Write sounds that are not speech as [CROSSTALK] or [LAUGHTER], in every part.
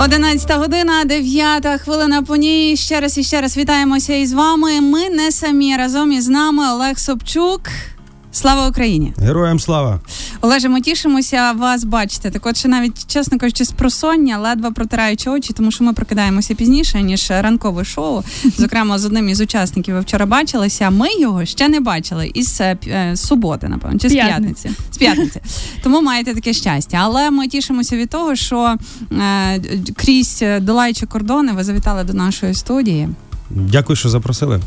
11 година, 9 хвилина по ній. Ще раз і ще раз вітаємося із вами. Ми не самі разом із нами Олег Собчук. Слава Україні! Героям слава! Олеже, ми тішимося вас бачити. Так, от ще навіть, чесно кажучи, з просоння, ледве протираючи очі, тому що ми прокидаємося пізніше ніж ранкове шоу. Зокрема, з одним із учасників ви вчора бачилися. Ми його ще не бачили із е, е, суботи, напевно, чи з п'ятниці. З п'ятниці. Тому маєте таке щастя. Але ми тішимося від того, що е, крізь долаючи кордони, ви завітали до нашої студії. Дякую, що запросили.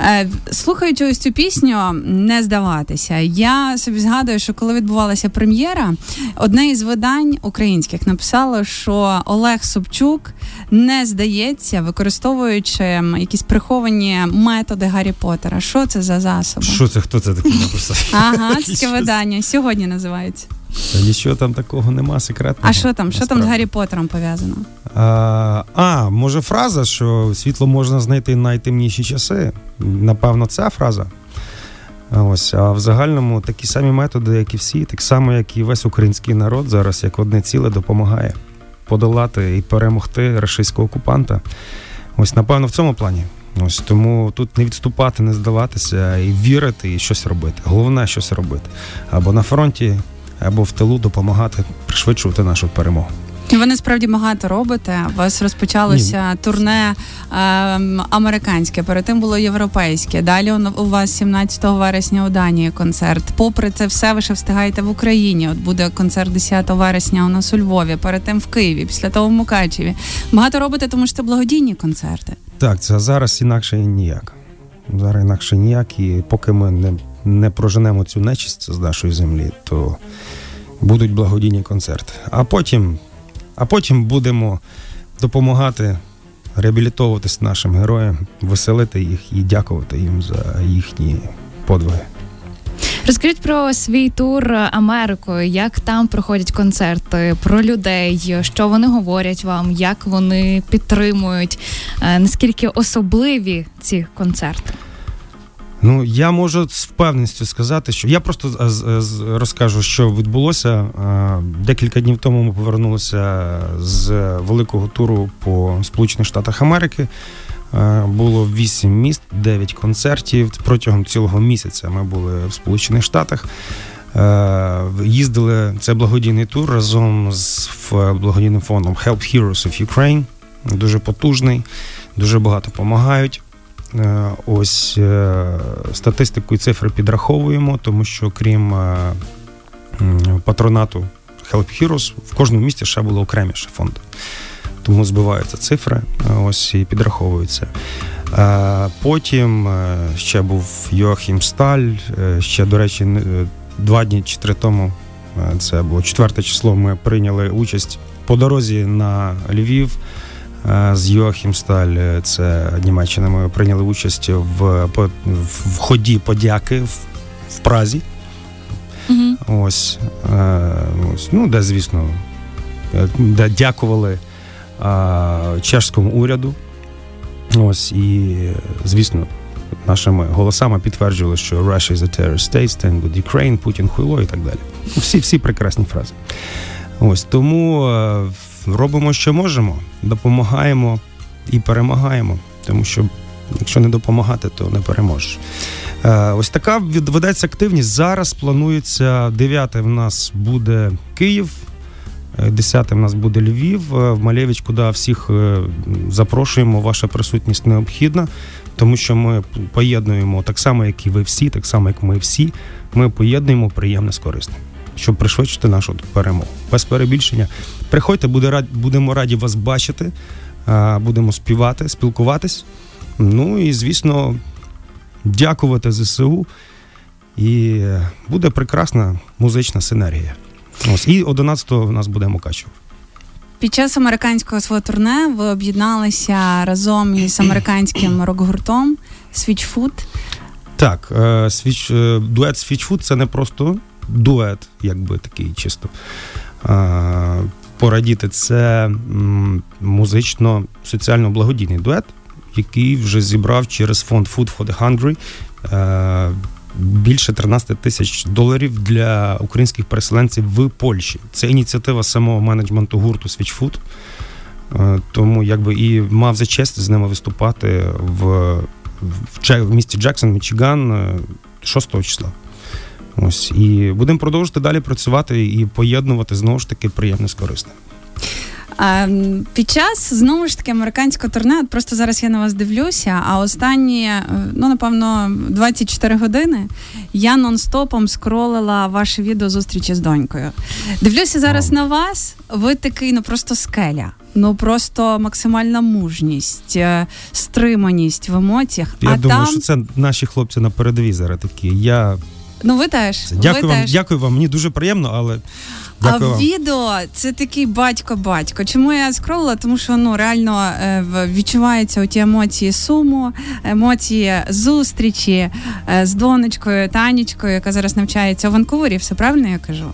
Е, слухаючи ось цю пісню, не здаватися. Я собі згадую, що коли відбувалася прем'єра, одне із видань українських написало, що Олег Собчук не здається, використовуючи якісь приховані методи Гаррі Поттера. Що це за засоби? Що це? Хто це таке написав? [LAUGHS] Ага, таке видання. Сьогодні називається. Та нічого там такого нема, секретного. А що там? Що там з Гаррі Поттером пов'язано? А, а, може, фраза, що світло можна знайти в найтемніші часи. Напевно, ця фраза. Ось, а в загальному такі самі методи, як і всі, так само, як і весь український народ зараз, як одне ціле, допомагає подолати і перемогти рашистського окупанта. Ось, напевно, в цьому плані. Ось тому тут не відступати, не здаватися і вірити, і щось робити. Головне щось робити. Або на фронті, або в тилу допомагати пришвидшувати нашу перемогу. Ви насправді багато робите. У вас розпочалося Ні. турне е, американське, перед тим було європейське. Далі у вас 17 вересня у Данії концерт. Попри це все, ви ще встигаєте в Україні. От буде концерт 10 вересня у нас у Львові, перед тим в Києві, після того в Мукачеві. Багато робите, тому що це благодійні концерти. Так, це зараз інакше ніяк. Зараз інакше ніяк, і поки ми не не проженемо цю нечисть з нашої землі, то будуть благодійні концерти. А потім, а потім будемо допомагати реабілітовуватись нашим героям, веселити їх і дякувати їм за їхні подвиги. Розкажіть про свій тур Америкою, як там проходять концерти, про людей, що вони говорять вам, як вони підтримують, е, наскільки особливі ці концерти. Ну, я можу з впевненістю сказати, що я просто розкажу, що відбулося. Декілька днів тому ми повернулися з великого туру по Сполучених Штатах Америки. Було вісім міст, дев'ять концертів. Протягом цілого місяця ми були в Сполучених Штатах. Їздили це благодійний тур разом з благодійним фондом Help Heroes of Ukraine. Дуже потужний, дуже багато допомагають. Е, ось е, статистику і цифри підраховуємо, тому що крім е, патронату Help Heroes, в кожному місті ще було окреміше фонди. Тому збиваються цифри, ось і підраховуються. Потім ще був Йохім Сталь. Ще, до речі, два дні чи три тому. Це було четверте число. Ми прийняли участь по дорозі на Львів. З Йохім Сталь, це Німеччина. Ми прийняли участь в в ході подяки в, в Празі. Угу. Ось, ось, ну, де, звісно, де дякували а, чешському уряду. Ось, і, звісно, нашими голосами підтверджували, що Russia is a terrorist state, stand with Ukraine, Путін хуйло і так далі. Всі всі прекрасні фрази. Ось тому робимо, що можемо, допомагаємо і перемагаємо, тому що якщо не допомагати, то не переможеш. Е, ось така ведеться активність. Зараз планується 9 в нас буде Київ. 10 в нас буде Львів, е, в Малєвич, куди всіх е, запрошуємо. Ваша присутність необхідна, тому що ми поєднуємо так само, як і ви всі, так само, як ми всі. Ми поєднуємо приємне з корисним щоб пришвидшити нашу перемогу. Без перебільшення. Приходьте, буде рад, будемо раді вас бачити, будемо співати, спілкуватись. Ну і, звісно, дякувати ЗСУ. І буде прекрасна музична синергія. Ось і 11-го в нас буде Мукачево. Під час американського свого турне ви об'єдналися разом із американським [CLEARS THROAT] рок-гуртом Switchfoot. Так, е, е, дует Switchfoot – це не просто дует, якби такий чисто порадіти. Це музично соціально благодійний дует, який вже зібрав через фонд Food for the Hungry більше 13 тисяч доларів для українських переселенців в Польщі. Це ініціатива самого менеджменту гурту Switchfood. Тому якби і мав за честь з ними виступати в в, в місті Джексон, Мічиган 6 числа. Ось і будемо продовжувати далі працювати і поєднувати знову ж таки приємне з корисним. Під час знову ж таки американського турне, от просто зараз я на вас дивлюся. А останні, е, ну напевно, 24 години я нон-стопом скролила ваше відео зустрічі з донькою. Дивлюся зараз на вас. Ви такий, ну просто скеля. Ну просто максимальна мужність, е, стриманість в емоціях. Я а думаю, там... що це наші хлопці на передовій зараз такі. Я Ну, ви теж. Дякую ви вам, теж. дякую вам. Мені дуже приємно, але. Дякую а відео це такий батько-батько. Чому я скролила? Тому що ну реально е, відчуваються оті емоції суму, емоції зустрічі е, з донечкою, Танечкою, яка зараз навчається у Ванкувері. Все правильно я кажу?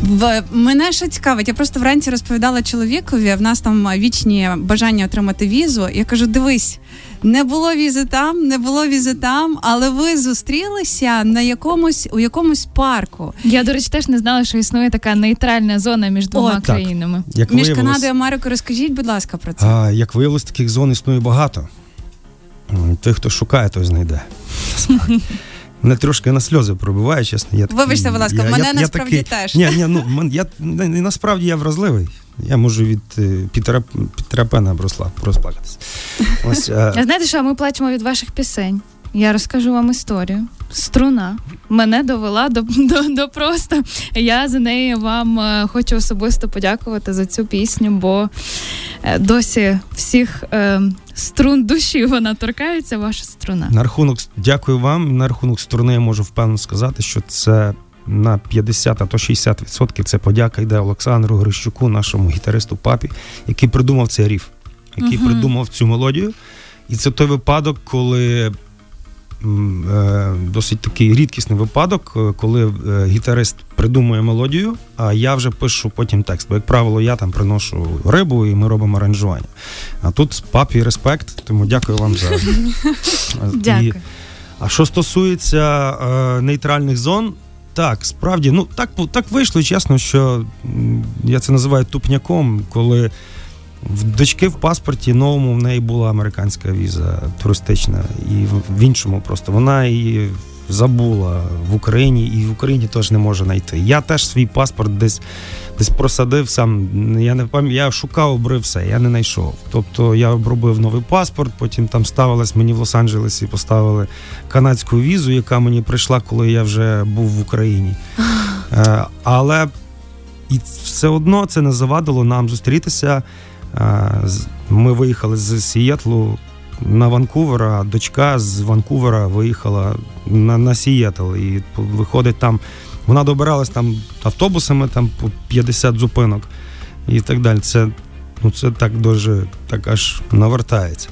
В мене що цікавить, я просто вранці розповідала чоловікові. В нас там вічні бажання отримати візу. Я кажу: дивись, не було візи там, не було візи там, але ви зустрілися на якомусь у якомусь парку. Я до речі, теж не знала, що існує така нейтральна зона між двома О, країнами. Як між Канадою і Америкою. Розкажіть, будь ласка, про це. А, Як виявилось, таких зон існує багато. Той, хто шукає, той знайде. [LAUGHS] Мене трошки на сльози пробиває, чесно. Я Вибачте, будь ласка, я, мене я, насправді я теж. Ні, ні, ну я насправді я вразливий. Я можу від Пітера Пітера Пена розплакатися. [LAUGHS] Ось, а... Знаєте, що ми плачемо від ваших пісень? Я розкажу вам історію. Струна мене довела до до, до просто. Я за неї вам е, хочу особисто подякувати за цю пісню, бо е, досі всіх е, струн душі вона торкається. Ваша струна. На рахунок дякую вам. На рахунок струни я можу впевнено сказати, що це. На 50, а то 60% це подяка йде Олександру Грищуку, нашому гітаристу папі, який придумав цей ріф, який uh-huh. придумав цю мелодію. І це той випадок, коли досить такий рідкісний випадок, е, коли е, гітарист придумує мелодію, а я вже пишу потім текст. Бо, як правило, я там приношу рибу і ми робимо аранжування. А тут папі респект, тому дякую вам за [LAUGHS] Дякую. А що стосується е, нейтральних зон, так, справді, ну так так вийшло, чесно, що я це називаю тупняком, коли. В дочки в паспорті новому в неї була американська віза туристична, і в іншому просто вона її забула в Україні, і в Україні теж не може знайти. Я теж свій паспорт десь десь просадив сам. Я не пам'ятаю, я шукав, обрив все, я не знайшов. Тобто я обробив новий паспорт, потім там ставилась мені в Лос-Анджелесі, поставили канадську візу, яка мені прийшла, коли я вже був в Україні. [LAUGHS] Е, але і все одно це не завадило нам зустрітися. Ми виїхали з Сієтлу на Ванкувер, а дочка з Ванкувера виїхала на на Сієтл. І виходить там, вона добиралась там автобусами, там по 50 зупинок і так далі. Це ну, це так дуже так аж навертається.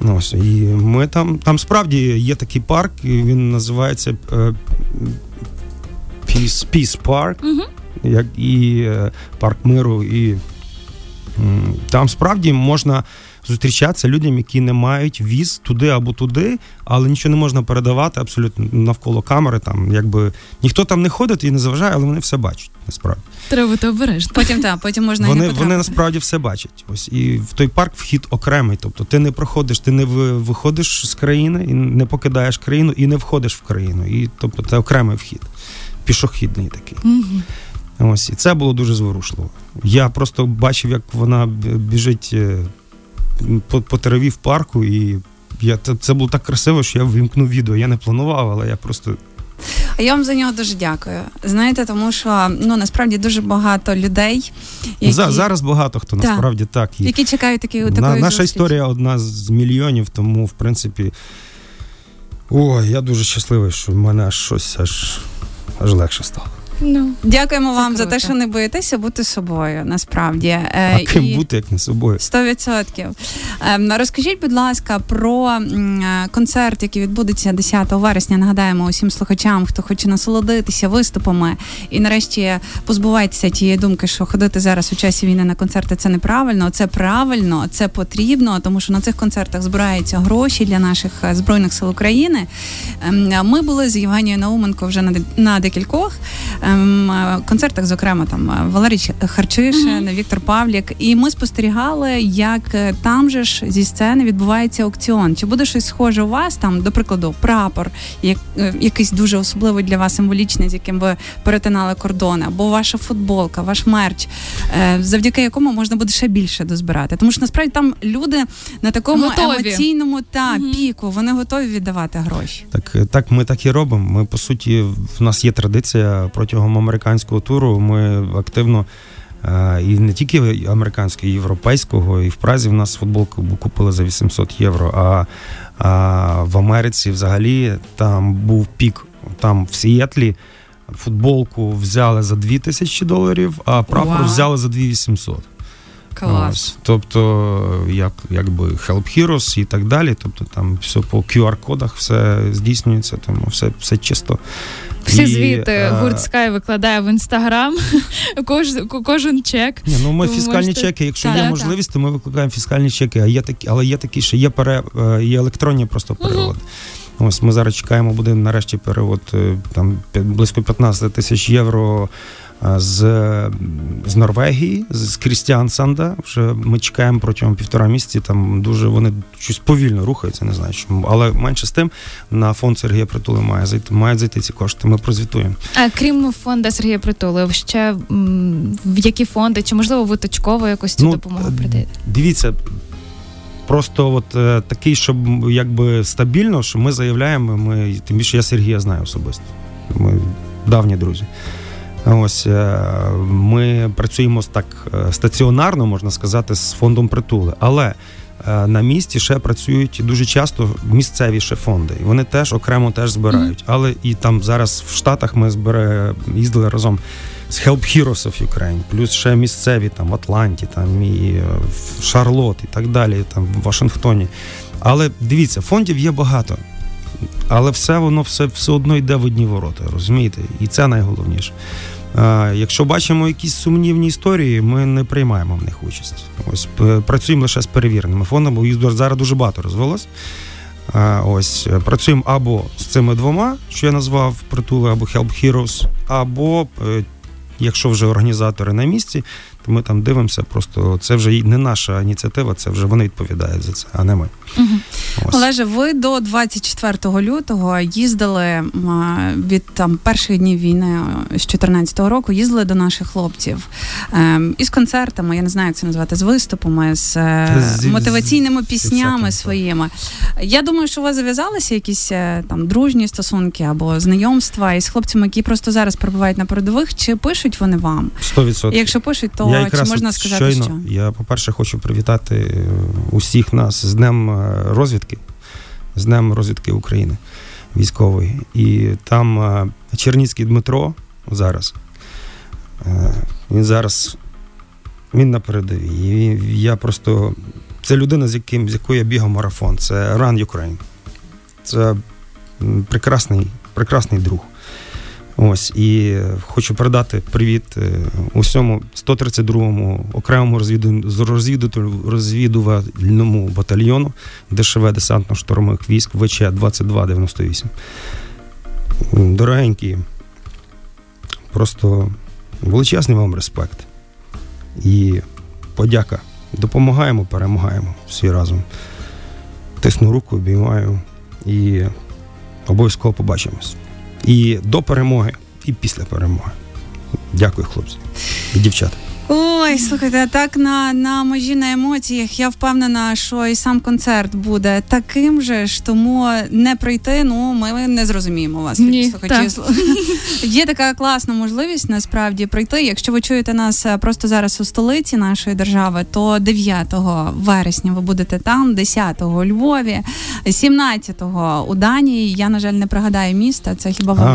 Ось, І ми там там справді є такий парк, і він називається е, Peace, Peace Park, uh як і е, парк миру. і там справді можна зустрічатися людям, які не мають віз туди або туди, але нічого не можна передавати абсолютно навколо камери. Там якби ніхто там не ходить і не заважає, але вони все бачать. Насправді треба бути обережно. Потім так, потім можна вони, не вони насправді все бачать. Ось і в той парк вхід окремий. Тобто ти не проходиш, ти не виходиш з країни і не покидаєш країну і не входиш в країну. І тобто це окремий вхід, пішохідний такий. Угу. Ось і це було дуже зворушливо. Я просто бачив, як вона біжить е, по по траві в парку, і я це було так красиво, що я вимкнув відео. Я не планував, але я просто. А я вам за нього дуже дякую. Знаєте, тому що ну насправді дуже багато людей. Які... Зараз багато хто так. насправді так. І... Які чекають такі, такої На, Наша історія одна з мільйонів, тому в принципі. Ой, я дуже щасливий, що в мене аж щось аж аж легше стало. Ну, Дякуємо вам круто. за те, що не боїтеся бути собою. Насправді е, А ким І... бути як не собою. Сто відсотків. Ем, розкажіть, будь ласка, про е, концерт, який відбудеться 10 вересня. Нагадаємо усім слухачам, хто хоче насолодитися виступами і нарешті позбувайтеся тієї думки, що ходити зараз у часі війни на концерти це неправильно. Це правильно, це потрібно, тому що на цих концертах збираються гроші для наших е, збройних сил України. Ем, ми були з Євгенією Науменко вже на декількох. Ем, концертах, зокрема там Валерій Харчишин, mm-hmm. Віктор Павлік, і ми спостерігали, як там же ж зі сцени відбувається аукціон. Чи буде щось схоже у вас там, до прикладу, прапор, як якийсь дуже особливий для вас символічний, з яким ви перетинали кордони, або ваша футболка, ваш мерч, завдяки якому можна буде ще більше дозбирати, тому що насправді там люди на такому готові. емоційному та mm-hmm. піку вони готові віддавати гроші. Так, так, ми так і робимо. Ми по суті, в нас є традиція протягом американського туру. Ми активно. І не тільки американського, і європейського, і в Празі в нас футболку купили за 800 євро. А а в Америці взагалі там був пік. Там в Сіетлі футболку взяли за 2000 доларів, а прапор wow. взяли за 2800. Клас. Тобто, як якби Help Heroes і так далі. Тобто там все по QR-кодах все здійснюється, тому все все чисто. Всі і, звіти а... гурт Sky викладає в інстаграм [LAUGHS] кож, кожен чек. Ні, ну Ми фіскальні можете... чеки, якщо так, є можливість, то ми викликаємо фіскальні чеки, а є такі, але є такі, що є пере, е, є електронні просто переводи. uh Ось ми зараз чекаємо, буде нарешті перевод е, там близько 15 тисяч євро з з Норвегії, з Крістіан Санда. Вже ми чекаємо протягом півтора місяці. Там дуже вони щось повільно рухаються, не знаю чому. Але менше з тим на фонд Сергія Притули має зайти, мають зайти ці кошти. Ми прозвітуємо. А крім фонду Сергія Притули, ще в які фонди, чи можливо ви точково якось цю ну, допомогу придаєте? Дивіться. Просто от е, такий, щоб якби стабільно, що ми заявляємо, ми тим більше я Сергія знаю особисто. Ми давні друзі. Ось е, ми працюємо так е, стаціонарно, можна сказати, з фондом притули, але е, на місці ще працюють дуже часто місцеві ще фонди. І вони теж окремо теж збирають. Але і там зараз в Штатах ми збираємо, їздили разом з Help Heroes of Ukraine, плюс ще місцеві там в Атланті, там і в Шарлот, і так далі, там в Вашингтоні. Але дивіться, фондів є багато. Але все воно все все одно йде в одні ворота, розумієте? І це найголовніше. Якщо бачимо якісь сумнівні історії, ми не приймаємо в них участь. Ось працюємо лише з перевіреними фондами, бо зараз дуже багато розвелось. Ось працюємо або з цими двома, що я назвав притули, або Help Heroes, або е, якщо вже організатори на місці, ми там дивимося. Просто це вже не наша ініціатива, це вже вони відповідають за це, а не ми. Угу. Олеже, ви до 24 лютого їздили від там перших днів війни з 2014 року. Їздили до наших хлопців ем, із концертами. Я не знаю, як це назвати з виступами, з, е, з мотиваційними з, піснями з своїми. Я думаю, що у вас зав'язалися якісь е, там дружні стосунки або знайомства із хлопцями, які просто зараз перебувають на передових. Чи пишуть вони вам? 100%. Якщо пишуть, то я чи можна сказати, щойно, що я по перше хочу привітати е, усіх нас з днем розвідки з Днем розвідки України військової. І там е, Черніцький Дмитро зараз. Е, він зараз він на передовій. І я просто. Це людина, з яким, з якою я бігав марафон. Це Run Ukraine. Це прекрасний, прекрасний друг. Ось і хочу передати привіт е, усьому 132-му окремому розвідувальному батальйону ДШВ десантно-штурмових військ ВЧ 2298. Дорогенькі, просто величезний вам респект і подяка. Допомагаємо, перемагаємо всі разом. Тисну руку, обіймаю і обов'язково побачимось і до перемоги, і після перемоги. Дякую, хлопці і дівчата. Ой, слухайте, так на на межі на емоціях я впевнена, що і сам концерт буде таким же ж, тому не прийти. Ну ми не зрозуміємо вас. Ні, так. [LAUGHS] Є така класна можливість насправді прийти. Якщо ви чуєте нас е, просто зараз у столиці нашої держави, то 9 вересня ви будете там, 10-го у Львові, 17-го у Данії. Я на жаль не пригадаю міста. Це хіба вам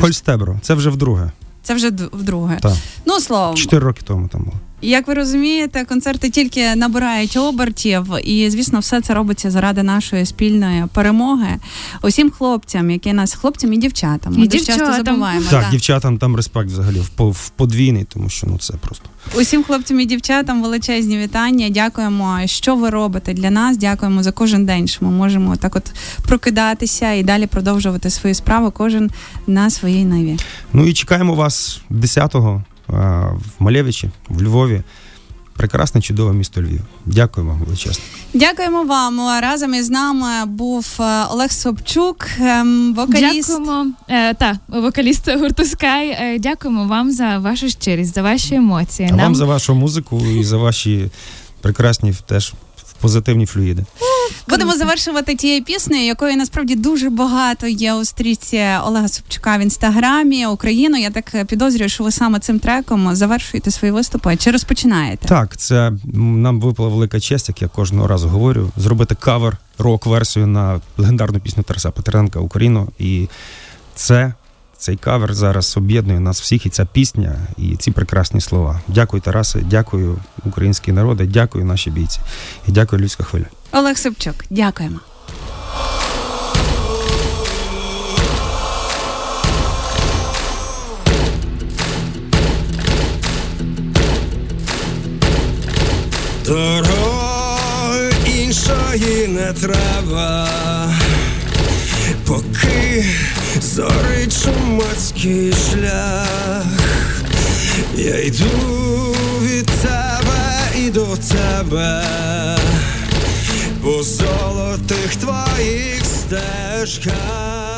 Хольстебро? Це вже вдруге. Це вже вдруге. Так. Ну словом. Чотири роки тому там було. Як ви розумієте, концерти тільки набирають обертів, і звісно, все це робиться заради нашої спільної перемоги. Усім хлопцям, які нас хлопцям і дівчатам. Ми І дуже часто забуваємо. Так, да. дівчатам там респект взагалі в по- подвійний, тому що ну це просто. Усім хлопцям і дівчатам величезні вітання. Дякуємо, що ви робите для нас. Дякуємо за кожен день, що ми можемо так от прокидатися і далі продовжувати свої справи, кожен на своїй ниві. Ну і чекаємо вас 10-го а, в Малевичі, в Львові. Прекрасне, чудове місто Львів. Дякую вам величезно. Дякуємо вам. Разом із нами був е, Олег Собчук, ем, вокаліст. Дякуємо. Е, та, вокаліст гурту Sky. Е, дякуємо вам за вашу щирість, за ваші емоції. А вам за вашу музику і за ваші прекрасні теж позитивні флюїди. Будемо завершувати тією піснею, якої насправді дуже багато є у стрічці Олега Собчука в інстаграмі Україну. Я так підозрюю, що ви саме цим треком завершуєте свої виступи чи розпочинаєте? Так, це нам випала велика честь, як я кожного разу говорю, зробити кавер, рок-версію на легендарну пісню Тараса Петренка Україну. І це цей кавер зараз об'єднує нас всіх, і ця пісня, і ці прекрасні слова. Дякую, Тарасе, дякую, українські народи, дякую, наші бійці, і дякую, людська хвиля. Олег Собчук, дякуємо. Дороги іншої не треба, поки зорить чумацький шлях. Я йду від тебе і до тебе, по золотих твоїх стежках.